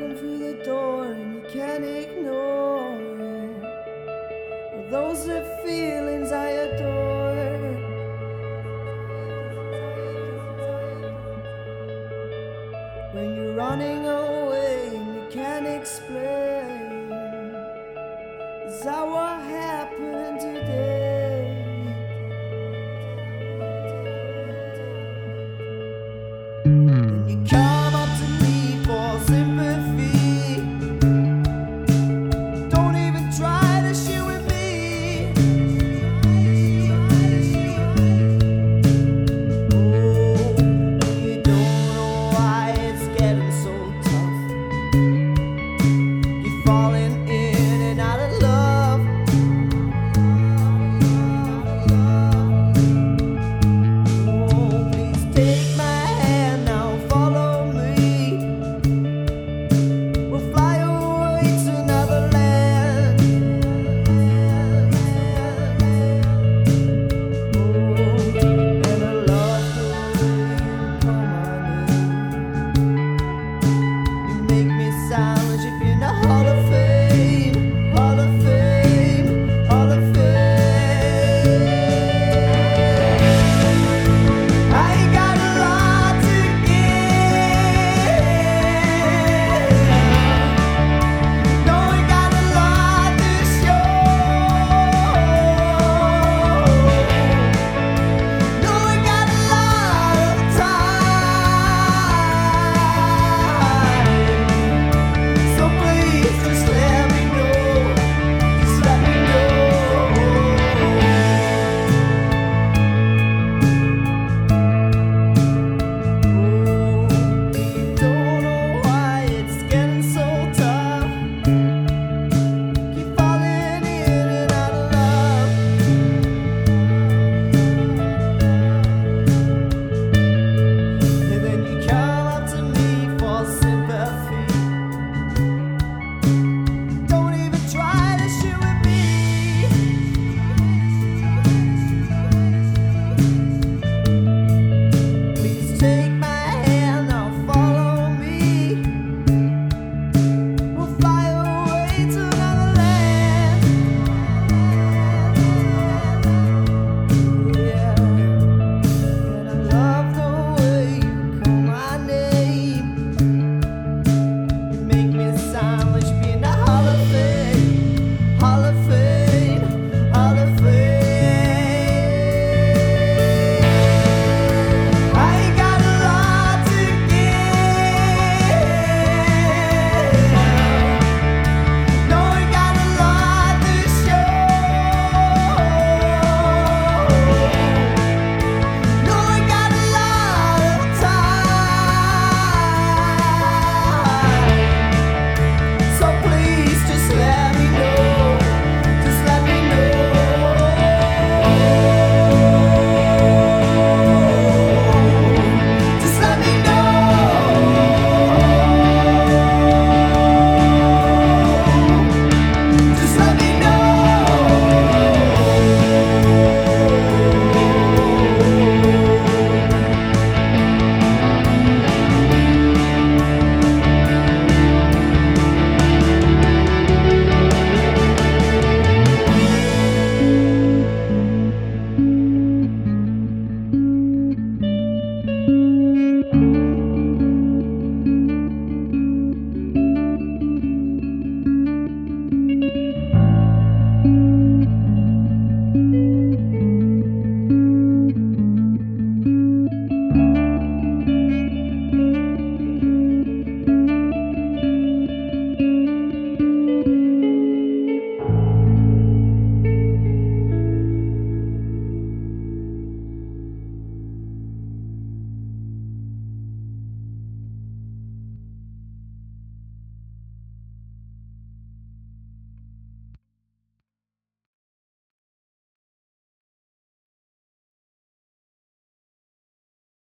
walking through the door and you can't ignore it. Those are feelings I adore. When you're running away and you can't explain, is that what happened today? And you can't